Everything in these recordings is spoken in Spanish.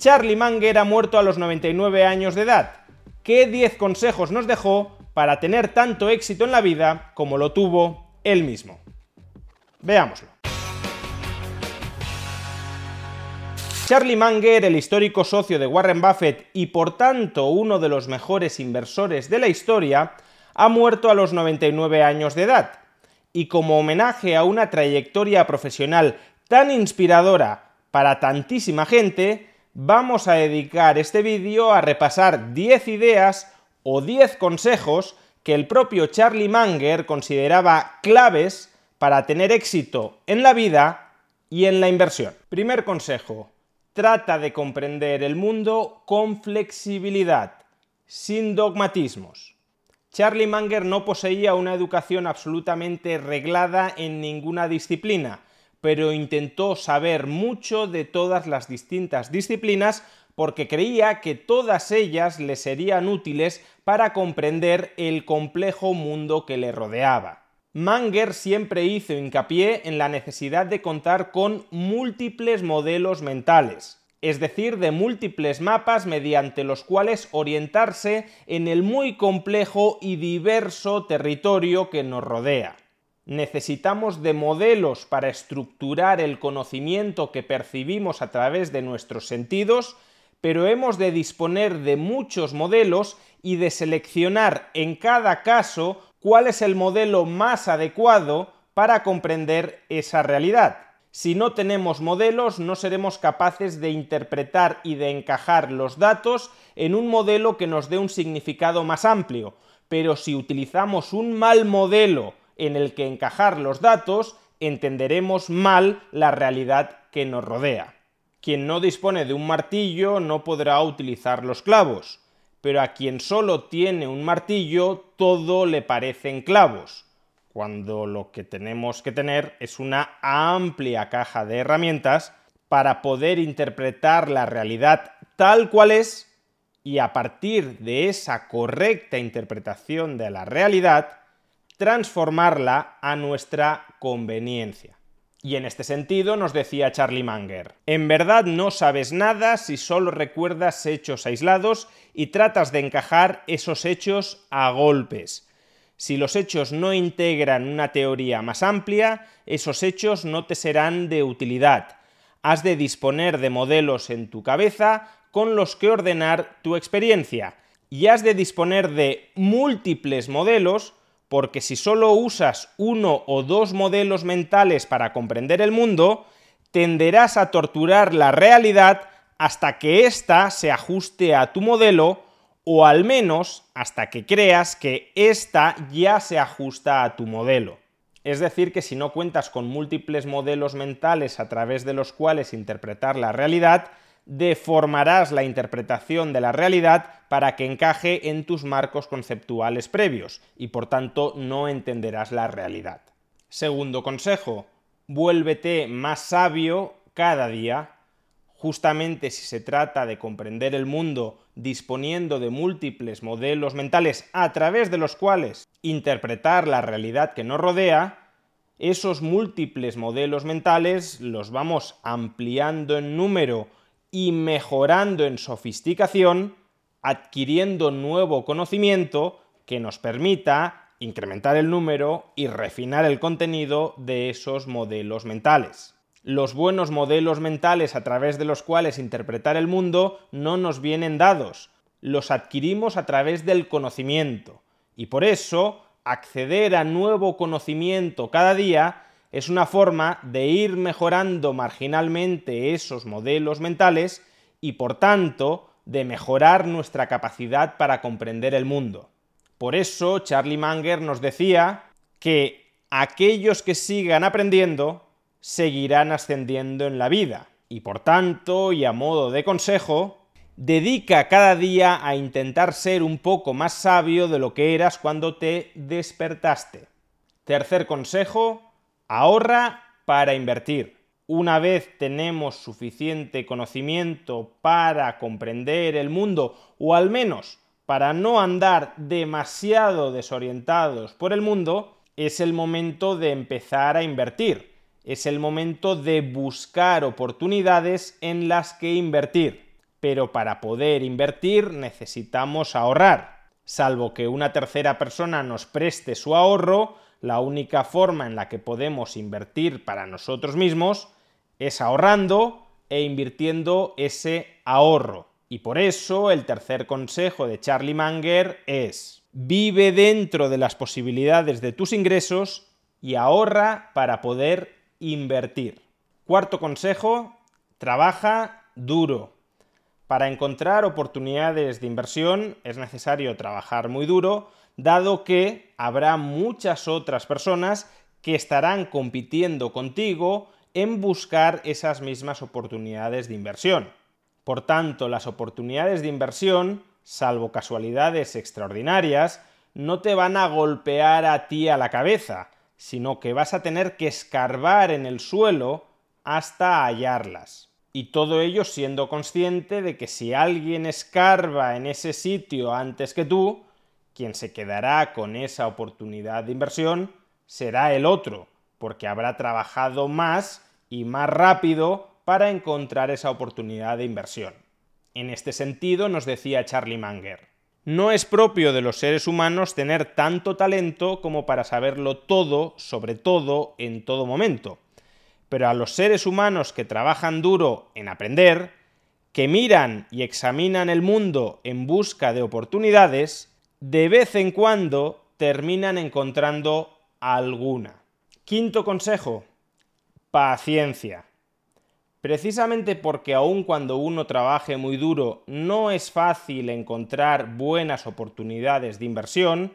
Charlie Munger ha muerto a los 99 años de edad. ¿Qué 10 consejos nos dejó para tener tanto éxito en la vida como lo tuvo él mismo? Veámoslo. Charlie Munger, el histórico socio de Warren Buffett y por tanto uno de los mejores inversores de la historia, ha muerto a los 99 años de edad. Y como homenaje a una trayectoria profesional tan inspiradora para tantísima gente, vamos a dedicar este vídeo a repasar 10 ideas o 10 consejos que el propio Charlie Munger consideraba claves para tener éxito en la vida y en la inversión. Primer consejo, trata de comprender el mundo con flexibilidad, sin dogmatismos. Charlie Munger no poseía una educación absolutamente reglada en ninguna disciplina, pero intentó saber mucho de todas las distintas disciplinas porque creía que todas ellas le serían útiles para comprender el complejo mundo que le rodeaba. Manger siempre hizo hincapié en la necesidad de contar con múltiples modelos mentales, es decir, de múltiples mapas mediante los cuales orientarse en el muy complejo y diverso territorio que nos rodea necesitamos de modelos para estructurar el conocimiento que percibimos a través de nuestros sentidos, pero hemos de disponer de muchos modelos y de seleccionar en cada caso cuál es el modelo más adecuado para comprender esa realidad. Si no tenemos modelos, no seremos capaces de interpretar y de encajar los datos en un modelo que nos dé un significado más amplio. Pero si utilizamos un mal modelo en el que encajar los datos, entenderemos mal la realidad que nos rodea. Quien no dispone de un martillo no podrá utilizar los clavos, pero a quien solo tiene un martillo todo le parecen clavos, cuando lo que tenemos que tener es una amplia caja de herramientas para poder interpretar la realidad tal cual es y a partir de esa correcta interpretación de la realidad, transformarla a nuestra conveniencia. Y en este sentido nos decía Charlie Munger, en verdad no sabes nada si solo recuerdas hechos aislados y tratas de encajar esos hechos a golpes. Si los hechos no integran una teoría más amplia, esos hechos no te serán de utilidad. Has de disponer de modelos en tu cabeza con los que ordenar tu experiencia y has de disponer de múltiples modelos porque si solo usas uno o dos modelos mentales para comprender el mundo, tenderás a torturar la realidad hasta que ésta se ajuste a tu modelo o al menos hasta que creas que ésta ya se ajusta a tu modelo. Es decir, que si no cuentas con múltiples modelos mentales a través de los cuales interpretar la realidad, deformarás la interpretación de la realidad para que encaje en tus marcos conceptuales previos y por tanto no entenderás la realidad. Segundo consejo, vuélvete más sabio cada día. Justamente si se trata de comprender el mundo disponiendo de múltiples modelos mentales a través de los cuales interpretar la realidad que nos rodea, esos múltiples modelos mentales los vamos ampliando en número y mejorando en sofisticación, adquiriendo nuevo conocimiento que nos permita incrementar el número y refinar el contenido de esos modelos mentales. Los buenos modelos mentales a través de los cuales interpretar el mundo no nos vienen dados, los adquirimos a través del conocimiento. Y por eso, acceder a nuevo conocimiento cada día es una forma de ir mejorando marginalmente esos modelos mentales y por tanto de mejorar nuestra capacidad para comprender el mundo. Por eso Charlie Munger nos decía que aquellos que sigan aprendiendo seguirán ascendiendo en la vida. Y por tanto, y a modo de consejo, dedica cada día a intentar ser un poco más sabio de lo que eras cuando te despertaste. Tercer consejo, ahorra para invertir. Una vez tenemos suficiente conocimiento para comprender el mundo, o al menos para no andar demasiado desorientados por el mundo, es el momento de empezar a invertir. Es el momento de buscar oportunidades en las que invertir. Pero para poder invertir necesitamos ahorrar. Salvo que una tercera persona nos preste su ahorro, la única forma en la que podemos invertir para nosotros mismos es ahorrando e invirtiendo ese ahorro. Y por eso el tercer consejo de Charlie Manger es vive dentro de las posibilidades de tus ingresos y ahorra para poder invertir. Cuarto consejo, trabaja duro. Para encontrar oportunidades de inversión es necesario trabajar muy duro, dado que habrá muchas otras personas que estarán compitiendo contigo en buscar esas mismas oportunidades de inversión. Por tanto, las oportunidades de inversión, salvo casualidades extraordinarias, no te van a golpear a ti a la cabeza, sino que vas a tener que escarbar en el suelo hasta hallarlas. Y todo ello siendo consciente de que si alguien escarba en ese sitio antes que tú, quien se quedará con esa oportunidad de inversión será el otro, porque habrá trabajado más y más rápido para encontrar esa oportunidad de inversión. En este sentido nos decía Charlie Manger, no es propio de los seres humanos tener tanto talento como para saberlo todo, sobre todo, en todo momento. Pero a los seres humanos que trabajan duro en aprender, que miran y examinan el mundo en busca de oportunidades, de vez en cuando terminan encontrando alguna. Quinto consejo, paciencia. Precisamente porque aun cuando uno trabaje muy duro no es fácil encontrar buenas oportunidades de inversión,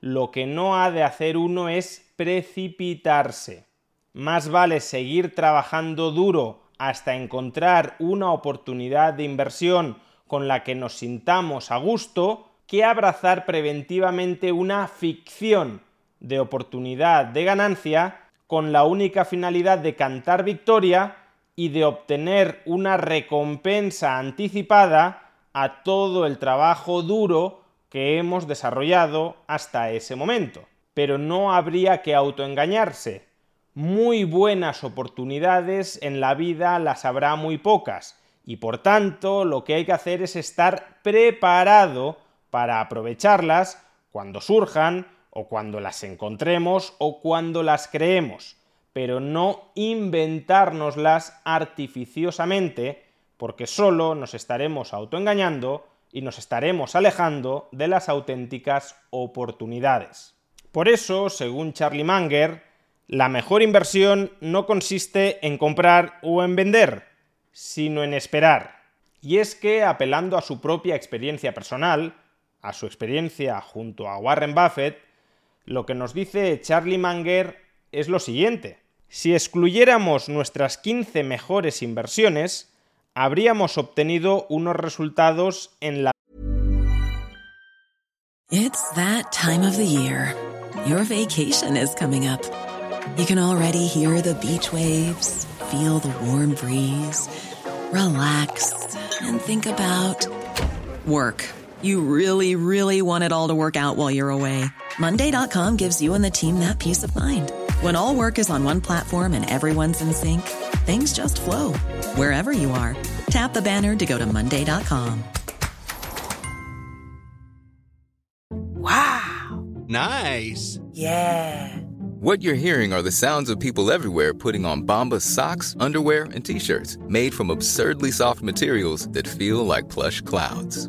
lo que no ha de hacer uno es precipitarse. Más vale seguir trabajando duro hasta encontrar una oportunidad de inversión con la que nos sintamos a gusto que abrazar preventivamente una ficción de oportunidad de ganancia con la única finalidad de cantar victoria y de obtener una recompensa anticipada a todo el trabajo duro que hemos desarrollado hasta ese momento. Pero no habría que autoengañarse. Muy buenas oportunidades en la vida las habrá muy pocas, y por tanto lo que hay que hacer es estar preparado para aprovecharlas cuando surjan, o cuando las encontremos, o cuando las creemos pero no inventárnoslas artificiosamente, porque solo nos estaremos autoengañando y nos estaremos alejando de las auténticas oportunidades. Por eso, según Charlie Manger, la mejor inversión no consiste en comprar o en vender, sino en esperar. Y es que, apelando a su propia experiencia personal, a su experiencia junto a Warren Buffett, lo que nos dice Charlie Manger es lo siguiente. Si excluyéramos nuestras 15 mejores inversiones, habríamos obtenido unos resultados en la It's that time of the year. Your vacation is coming up. You can already hear the beach waves, feel the warm breeze, relax and think about work. You really, really want it all to work out while you're away. Monday.com gives you and the team that peace of mind. When all work is on one platform and everyone's in sync, things just flow wherever you are. Tap the banner to go to Monday.com. Wow. Nice. Yeah. What you're hearing are the sounds of people everywhere putting on Bombas socks, underwear, and t-shirts made from absurdly soft materials that feel like plush clouds.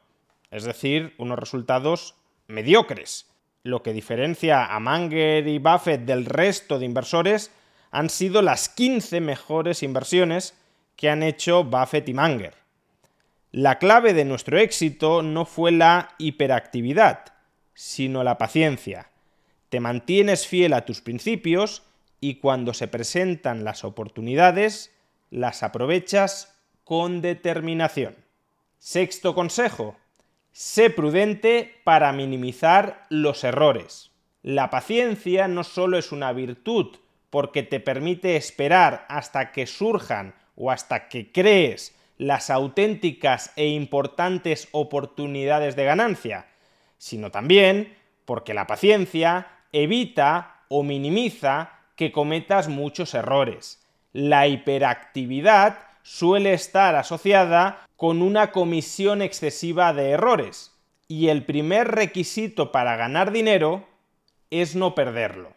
es decir, unos resultados mediocres. Lo que diferencia a Manger y Buffett del resto de inversores han sido las 15 mejores inversiones que han hecho Buffett y Manger. La clave de nuestro éxito no fue la hiperactividad, sino la paciencia. Te mantienes fiel a tus principios y cuando se presentan las oportunidades, las aprovechas con determinación. Sexto consejo. Sé prudente para minimizar los errores. La paciencia no solo es una virtud porque te permite esperar hasta que surjan o hasta que crees las auténticas e importantes oportunidades de ganancia, sino también porque la paciencia evita o minimiza que cometas muchos errores. La hiperactividad suele estar asociada con una comisión excesiva de errores, y el primer requisito para ganar dinero es no perderlo.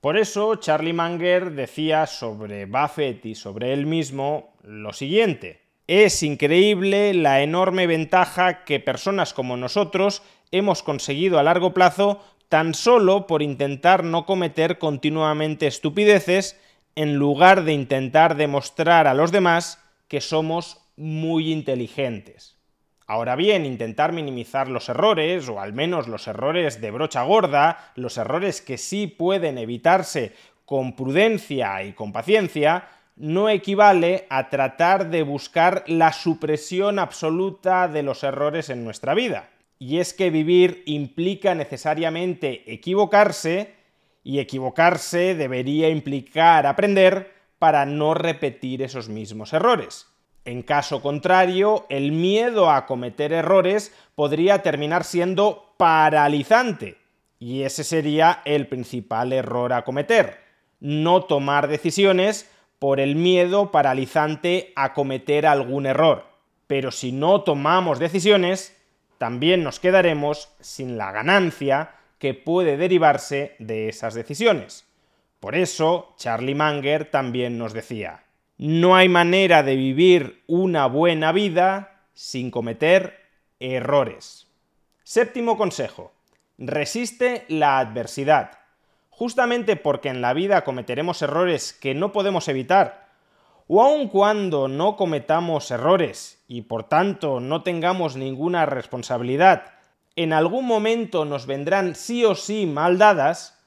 Por eso Charlie Munger decía sobre Buffett y sobre él mismo lo siguiente. Es increíble la enorme ventaja que personas como nosotros hemos conseguido a largo plazo tan solo por intentar no cometer continuamente estupideces en lugar de intentar demostrar a los demás que somos muy inteligentes. Ahora bien, intentar minimizar los errores, o al menos los errores de brocha gorda, los errores que sí pueden evitarse con prudencia y con paciencia, no equivale a tratar de buscar la supresión absoluta de los errores en nuestra vida y es que vivir implica necesariamente equivocarse, y equivocarse debería implicar aprender para no repetir esos mismos errores. En caso contrario, el miedo a cometer errores podría terminar siendo paralizante, y ese sería el principal error a cometer, no tomar decisiones por el miedo paralizante a cometer algún error. Pero si no tomamos decisiones, también nos quedaremos sin la ganancia que puede derivarse de esas decisiones. Por eso, Charlie Munger también nos decía, no hay manera de vivir una buena vida sin cometer errores. Séptimo consejo, resiste la adversidad. Justamente porque en la vida cometeremos errores que no podemos evitar o aun cuando no cometamos errores y por tanto no tengamos ninguna responsabilidad, en algún momento nos vendrán sí o sí mal dadas,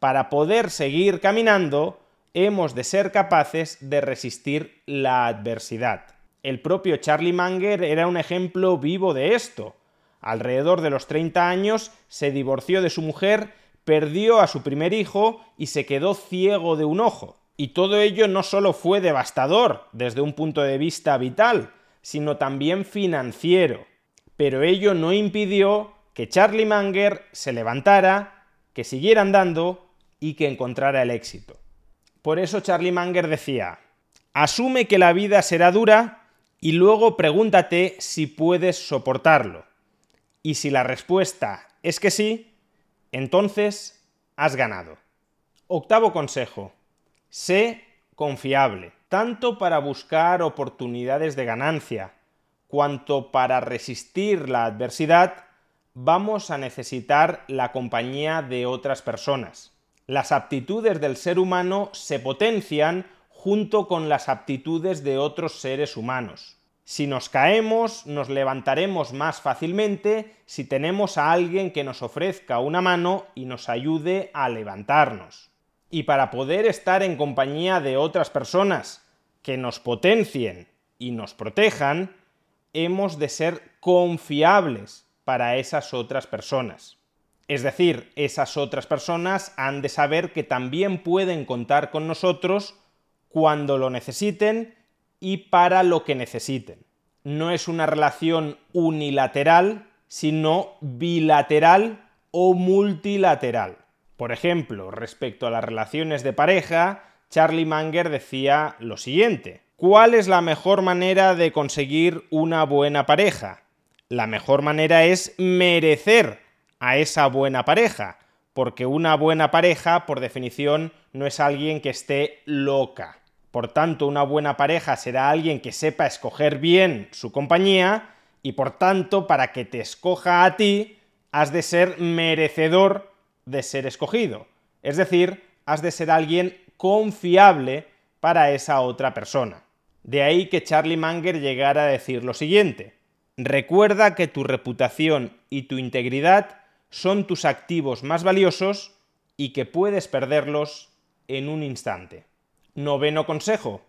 para poder seguir caminando hemos de ser capaces de resistir la adversidad. El propio Charlie Munger era un ejemplo vivo de esto. Alrededor de los 30 años se divorció de su mujer, perdió a su primer hijo y se quedó ciego de un ojo. Y todo ello no solo fue devastador desde un punto de vista vital, sino también financiero. Pero ello no impidió que Charlie Munger se levantara, que siguiera andando y que encontrara el éxito. Por eso Charlie Munger decía, asume que la vida será dura y luego pregúntate si puedes soportarlo. Y si la respuesta es que sí, entonces has ganado. Octavo consejo. Sé confiable, tanto para buscar oportunidades de ganancia, cuanto para resistir la adversidad, vamos a necesitar la compañía de otras personas. Las aptitudes del ser humano se potencian junto con las aptitudes de otros seres humanos. Si nos caemos, nos levantaremos más fácilmente si tenemos a alguien que nos ofrezca una mano y nos ayude a levantarnos y para poder estar en compañía de otras personas que nos potencien y nos protejan, hemos de ser confiables para esas otras personas. Es decir, esas otras personas han de saber que también pueden contar con nosotros cuando lo necesiten y para lo que necesiten. No es una relación unilateral, sino bilateral o multilateral. Por ejemplo, respecto a las relaciones de pareja, Charlie Manger decía lo siguiente. ¿Cuál es la mejor manera de conseguir una buena pareja? La mejor manera es merecer a esa buena pareja, porque una buena pareja, por definición, no es alguien que esté loca. Por tanto, una buena pareja será alguien que sepa escoger bien su compañía y por tanto, para que te escoja a ti, has de ser merecedor de ser escogido. Es decir, has de ser alguien confiable para esa otra persona. De ahí que Charlie Manger llegara a decir lo siguiente. Recuerda que tu reputación y tu integridad son tus activos más valiosos y que puedes perderlos en un instante. Noveno consejo.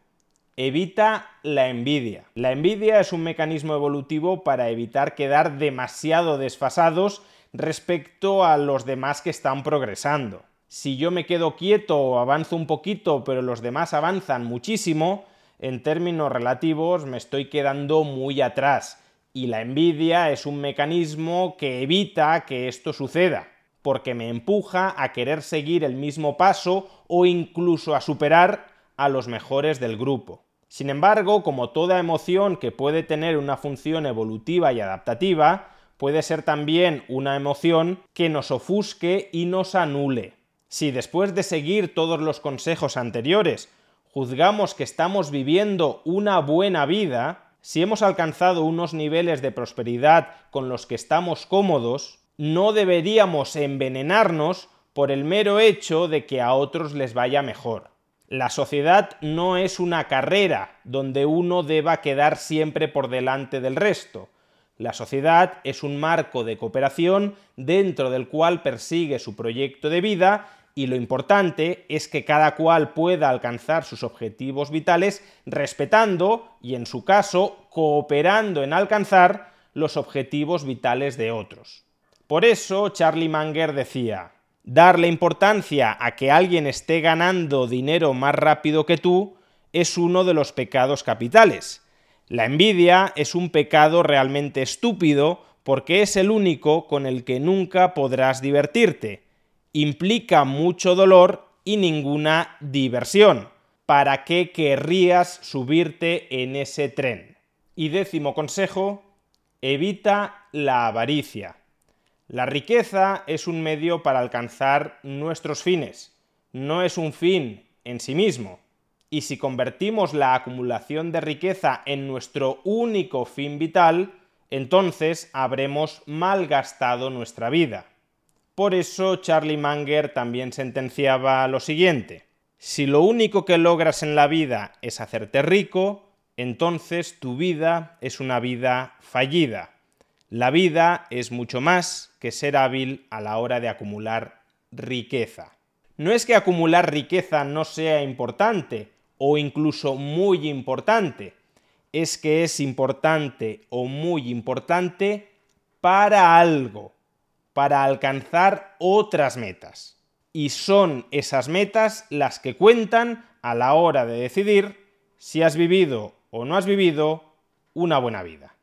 Evita la envidia. La envidia es un mecanismo evolutivo para evitar quedar demasiado desfasados respecto a los demás que están progresando. Si yo me quedo quieto o avanzo un poquito, pero los demás avanzan muchísimo, en términos relativos me estoy quedando muy atrás. Y la envidia es un mecanismo que evita que esto suceda, porque me empuja a querer seguir el mismo paso o incluso a superar a los mejores del grupo. Sin embargo, como toda emoción que puede tener una función evolutiva y adaptativa, puede ser también una emoción que nos ofusque y nos anule. Si después de seguir todos los consejos anteriores juzgamos que estamos viviendo una buena vida, si hemos alcanzado unos niveles de prosperidad con los que estamos cómodos, no deberíamos envenenarnos por el mero hecho de que a otros les vaya mejor. La sociedad no es una carrera donde uno deba quedar siempre por delante del resto. La sociedad es un marco de cooperación dentro del cual persigue su proyecto de vida y lo importante es que cada cual pueda alcanzar sus objetivos vitales respetando y en su caso cooperando en alcanzar los objetivos vitales de otros. Por eso Charlie Manger decía, darle importancia a que alguien esté ganando dinero más rápido que tú es uno de los pecados capitales la envidia es un pecado realmente estúpido porque es el único con el que nunca podrás divertirte. Implica mucho dolor y ninguna diversión. ¿Para qué querrías subirte en ese tren? Y décimo consejo, evita la avaricia. La riqueza es un medio para alcanzar nuestros fines, no es un fin en sí mismo y si convertimos la acumulación de riqueza en nuestro único fin vital, entonces habremos malgastado nuestra vida. Por eso Charlie Manger también sentenciaba lo siguiente, si lo único que logras en la vida es hacerte rico, entonces tu vida es una vida fallida. La vida es mucho más que ser hábil a la hora de acumular riqueza. No es que acumular riqueza no sea importante, o incluso muy importante. Es que es importante o muy importante para algo, para alcanzar otras metas. Y son esas metas las que cuentan a la hora de decidir si has vivido o no has vivido una buena vida.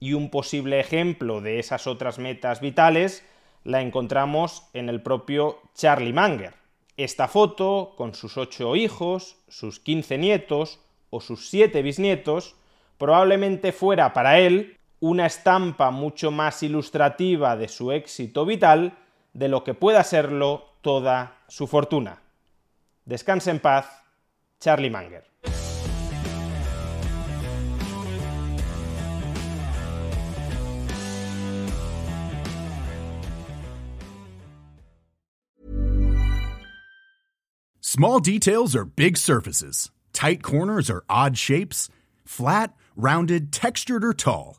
Y un posible ejemplo de esas otras metas vitales la encontramos en el propio Charlie Manger. Esta foto, con sus ocho hijos, sus quince nietos o sus siete bisnietos, probablemente fuera para él una estampa mucho más ilustrativa de su éxito vital de lo que pueda serlo toda su fortuna. Descanse en paz, Charlie Manger. Small details are big surfaces. Tight corners are odd shapes. Flat, rounded, textured, or tall.